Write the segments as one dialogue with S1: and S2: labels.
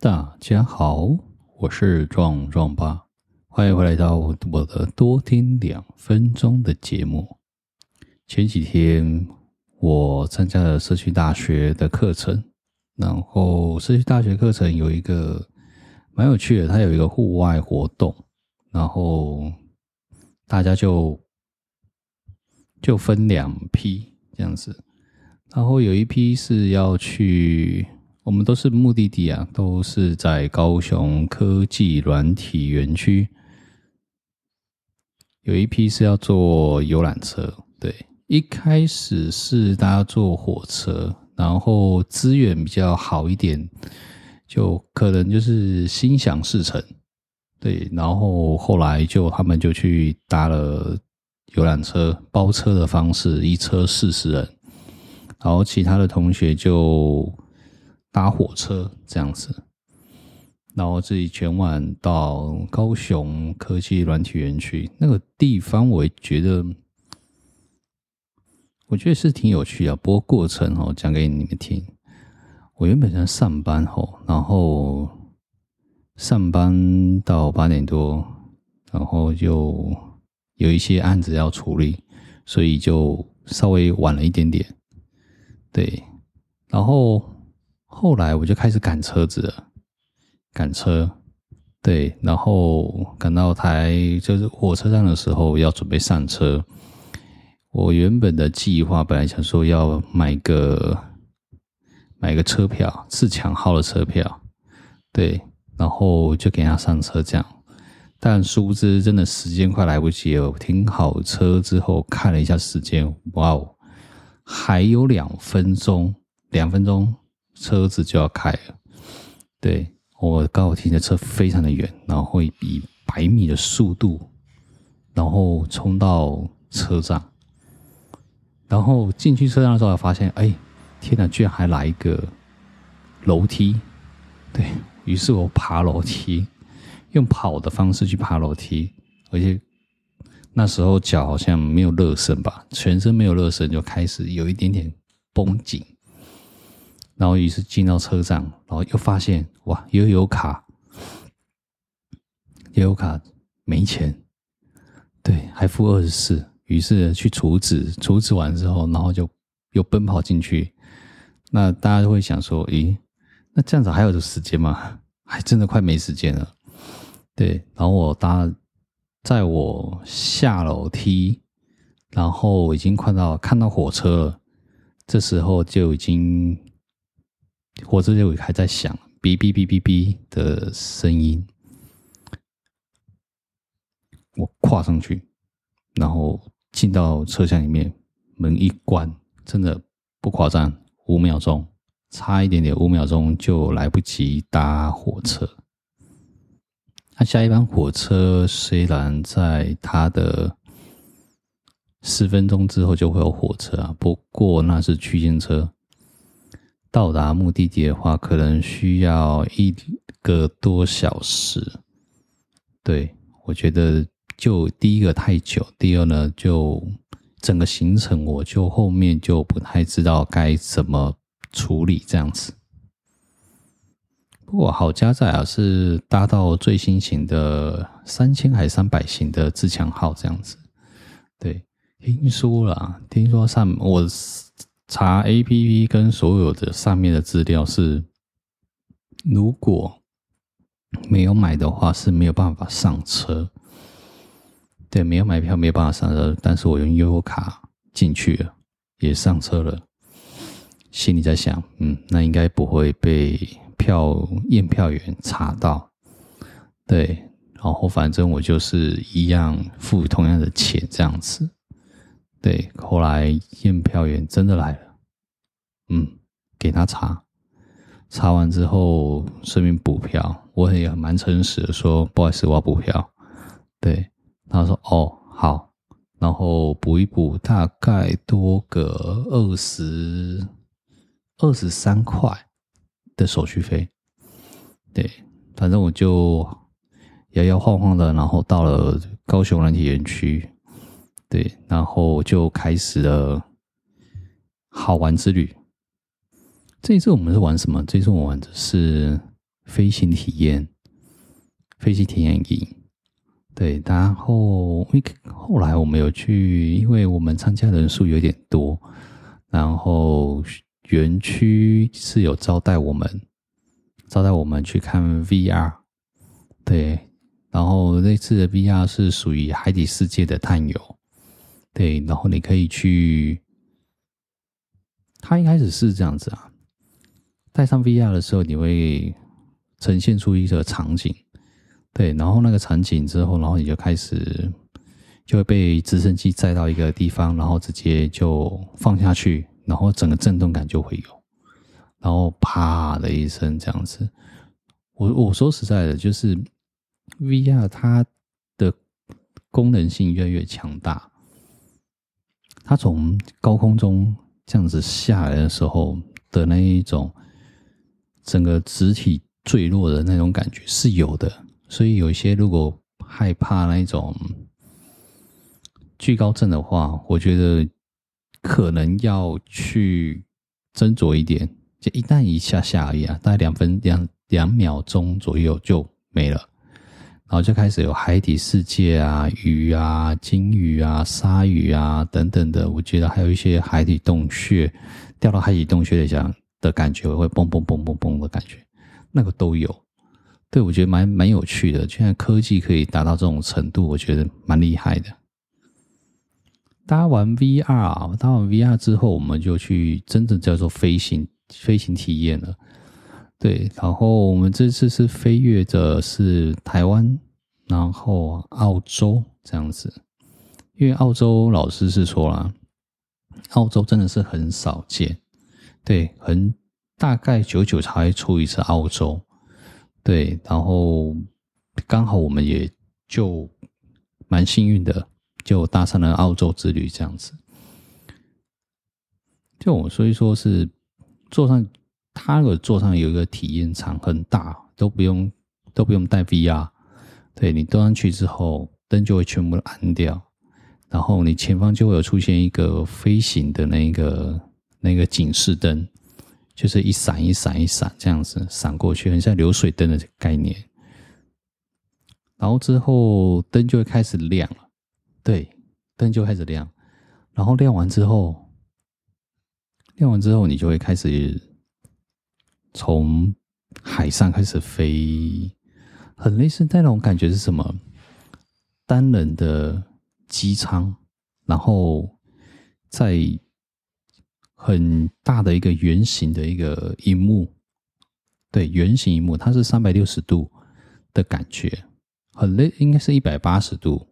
S1: 大家好，我是壮壮爸，欢迎回来到我的多听两分钟的节目。前几天我参加了社区大学的课程，然后社区大学课程有一个蛮有趣的，它有一个户外活动，然后大家就就分两批这样子，然后有一批是要去。我们都是目的地啊，都是在高雄科技软体园区。有一批是要坐游览车，对，一开始是大家坐火车，然后资源比较好一点，就可能就是心想事成，对，然后后来就他们就去搭了游览车，包车的方式，一车四十人，然后其他的同学就。搭火车这样子，然后自己前往到高雄科技软体园区那个地方，我觉得我觉得是挺有趣的。不过过程哦，讲给你们听。我原本在上班后，然后上班到八点多，然后就有一些案子要处理，所以就稍微晚了一点点。对，然后。后来我就开始赶车子了，赶车，对，然后赶到台就是火车站的时候，要准备上车。我原本的计划本来想说要买个买个车票，自强号的车票，对，然后就给他上车这样。但殊不知，真的时间快来不及了。停好车之后看了一下时间，哇哦，还有两分钟，两分钟。车子就要开了，对，我刚好停的车非常的远，然后会以百米的速度，然后冲到车站，然后进去车站的时候，发现，哎，天哪，居然还来一个楼梯，对，于是我爬楼梯，用跑的方式去爬楼梯，而且那时候脚好像没有热身吧，全身没有热身，就开始有一点点绷紧。然后于是进到车站，然后又发现哇，又有卡，又有卡没钱，对，还负二十四。于是去储值，储值完之后，然后就又奔跑进去。那大家就会想说，咦，那这样子还有这时间吗？还真的快没时间了。对，然后我搭，在我下楼梯，然后已经快到看到火车了，这时候就已经。火车就还在响，哔哔哔哔哔的声音。我跨上去，然后进到车厢里面，门一关，真的不夸张，五秒钟，差一点点，五秒钟就来不及搭火车。那下一班火车虽然在它的十分钟之后就会有火车啊，不过那是区间车。到达目的地的话，可能需要一个多小时。对，我觉得就第一个太久，第二呢，就整个行程我就后面就不太知道该怎么处理这样子。不过好加载啊，是搭到最新型的三千还是三百型的自强号这样子。对，听说了，听说上我。查 APP 跟所有的上面的资料是，如果没有买的话是没有办法上车。对，没有买票没有办法上车，但是我用悠游卡进去了，也上车了。心里在想，嗯，那应该不会被票验票员查到。对，然后反正我就是一样付同样的钱这样子。对，后来验票员真的来了，嗯，给他查，查完之后顺便补票，我也蛮诚实的说，不好意思，我要补票。对，他说哦好，然后补一补，大概多个二十二十三块的手续费。对，反正我就摇摇晃晃的，然后到了高雄软体园区。对，然后就开始了好玩之旅。这一次我们是玩什么？这一次我们玩的是飞行体验，飞行体验营。对，然后为后来我们有去，因为我们参加人数有点多，然后园区是有招待我们，招待我们去看 VR。对，然后那次的 VR 是属于海底世界的探游。对，然后你可以去。他一开始是这样子啊，戴上 VR 的时候，你会呈现出一个场景，对，然后那个场景之后，然后你就开始就会被直升机载到一个地方，然后直接就放下去，然后整个震动感就会有，然后啪的一声这样子。我我说实在的，就是 VR 它的功能性越来越强大，它从高空中。这样子下来的时候的那一种，整个肢体坠落的那种感觉是有的，所以有一些如果害怕那一种惧高症的话，我觉得可能要去斟酌一点。就一旦一下下而已啊，大概两分两两秒钟左右就没了。然后就开始有海底世界啊，鱼啊，鲸鱼啊，鲨鱼啊等等的。我觉得还有一些海底洞穴，掉到海底洞穴里这样的感觉，会嘣嘣嘣嘣嘣的感觉，那个都有。对，我觉得蛮蛮有趣的。现在科技可以达到这种程度，我觉得蛮厉害的。搭完 VR，搭完 VR 之后，我们就去真正叫做飞行飞行体验了。对，然后我们这次是飞跃的是台湾，然后澳洲这样子，因为澳洲老师是说啦，澳洲真的是很少见，对，很大概久久才会出一次澳洲，对，然后刚好我们也就蛮幸运的，就搭上了澳洲之旅这样子，就我所以说是坐上。他那个座上有一个体验场，很大，都不用都不用带 VR，对，你坐上去之后，灯就会全部暗掉，然后你前方就会有出现一个飞行的那个那个警示灯，就是一闪一闪一闪这样子闪过去，很像流水灯的概念。然后之后灯就会开始亮了，对，灯就开始亮，然后亮完之后，亮完之后你就会开始。从海上开始飞，很类似那种感觉是什么？单人的机舱，然后在很大的一个圆形的一个荧幕，对，圆形荧幕，它是三百六十度的感觉，很累，应该是一百八十度。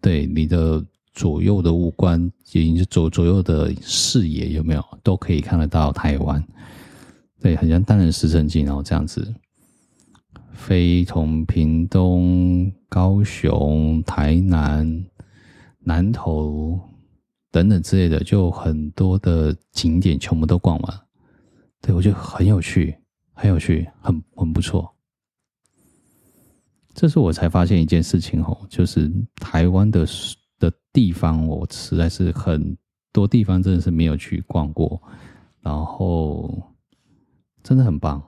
S1: 对，你的左右的五官，也就是左左右的视野有没有都可以看得到台湾。对，很像单人直升机，然后这样子飞从屏东、高雄、台南、南投等等之类的，就很多的景点全部都逛完。对，我觉得很有趣，很有趣，很很不错。这是我才发现一件事情哦，就是台湾的的地方，我实在是很多地方真的是没有去逛过，然后。真的很棒，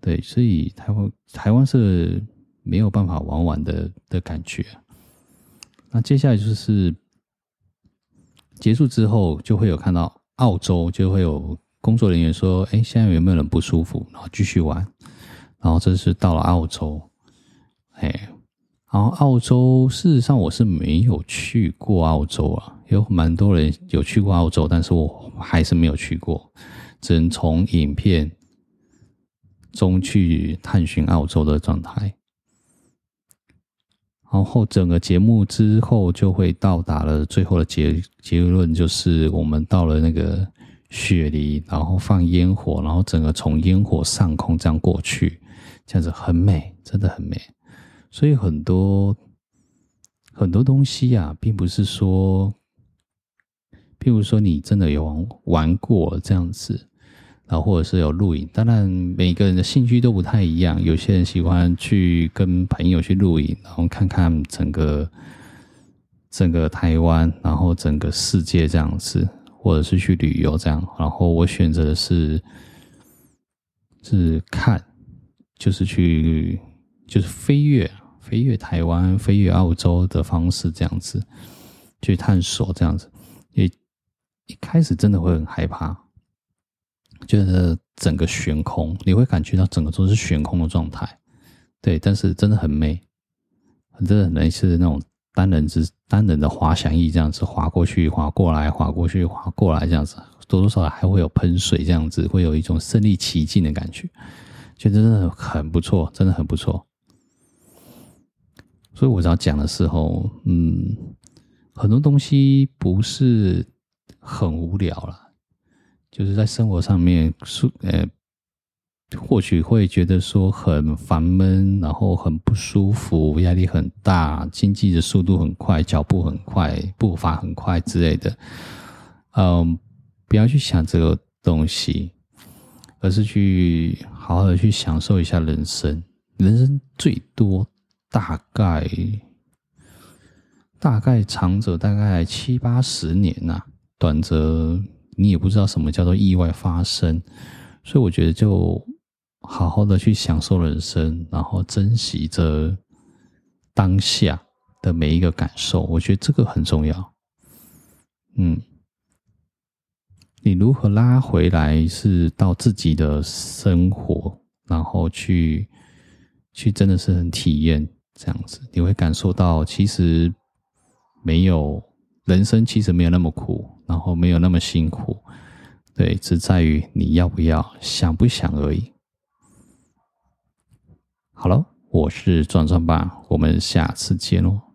S1: 对，所以台湾台湾是没有办法玩完的的感觉。那接下来就是结束之后，就会有看到澳洲，就会有工作人员说：“哎，现在有没有人不舒服？”然后继续玩。然后这是到了澳洲，哎，然后澳洲事实上我是没有去过澳洲啊，有蛮多人有去过澳洲，但是我还是没有去过，只能从影片。中去探寻澳洲的状态，然后整个节目之后就会到达了最后的结结论，就是我们到了那个雪梨，然后放烟火，然后整个从烟火上空这样过去，这样子很美，真的很美。所以很多很多东西啊，并不是说，譬如说你真的有玩玩过这样子。然后或者是有露营，当然每个人的兴趣都不太一样。有些人喜欢去跟朋友去露营，然后看看整个整个台湾，然后整个世界这样子，或者是去旅游这样。然后我选择的是是看，就是去就是飞越飞越台湾、飞越澳洲的方式，这样子去探索，这样子也一开始真的会很害怕，就是整个悬空，你会感觉到整个都是悬空的状态，对，但是真的很美，真的很类似那种单人之单人的滑翔翼这样子滑过去、滑过来、滑过去、滑过来这样子。多多少少还会有喷水这样子，会有一种身临其境的感觉，觉得真的很不错，真的很不错。所以我要讲的时候，嗯，很多东西不是很无聊啦，就是在生活上面，呃，或许会觉得说很烦闷，然后很不舒服，压力很大，经济的速度很快，脚步很快，步伐很快之类的，嗯。不要去想这个东西，而是去好好的去享受一下人生。人生最多大概大概长则大概七八十年呐、啊，短则你也不知道什么叫做意外发生。所以我觉得就好好的去享受人生，然后珍惜着当下的每一个感受。我觉得这个很重要。嗯。你如何拉回来？是到自己的生活，然后去去，真的是很体验这样子，你会感受到其实没有人生，其实没有那么苦，然后没有那么辛苦，对，只在于你要不要、想不想而已。好了，我是壮壮爸，我们下次见喽。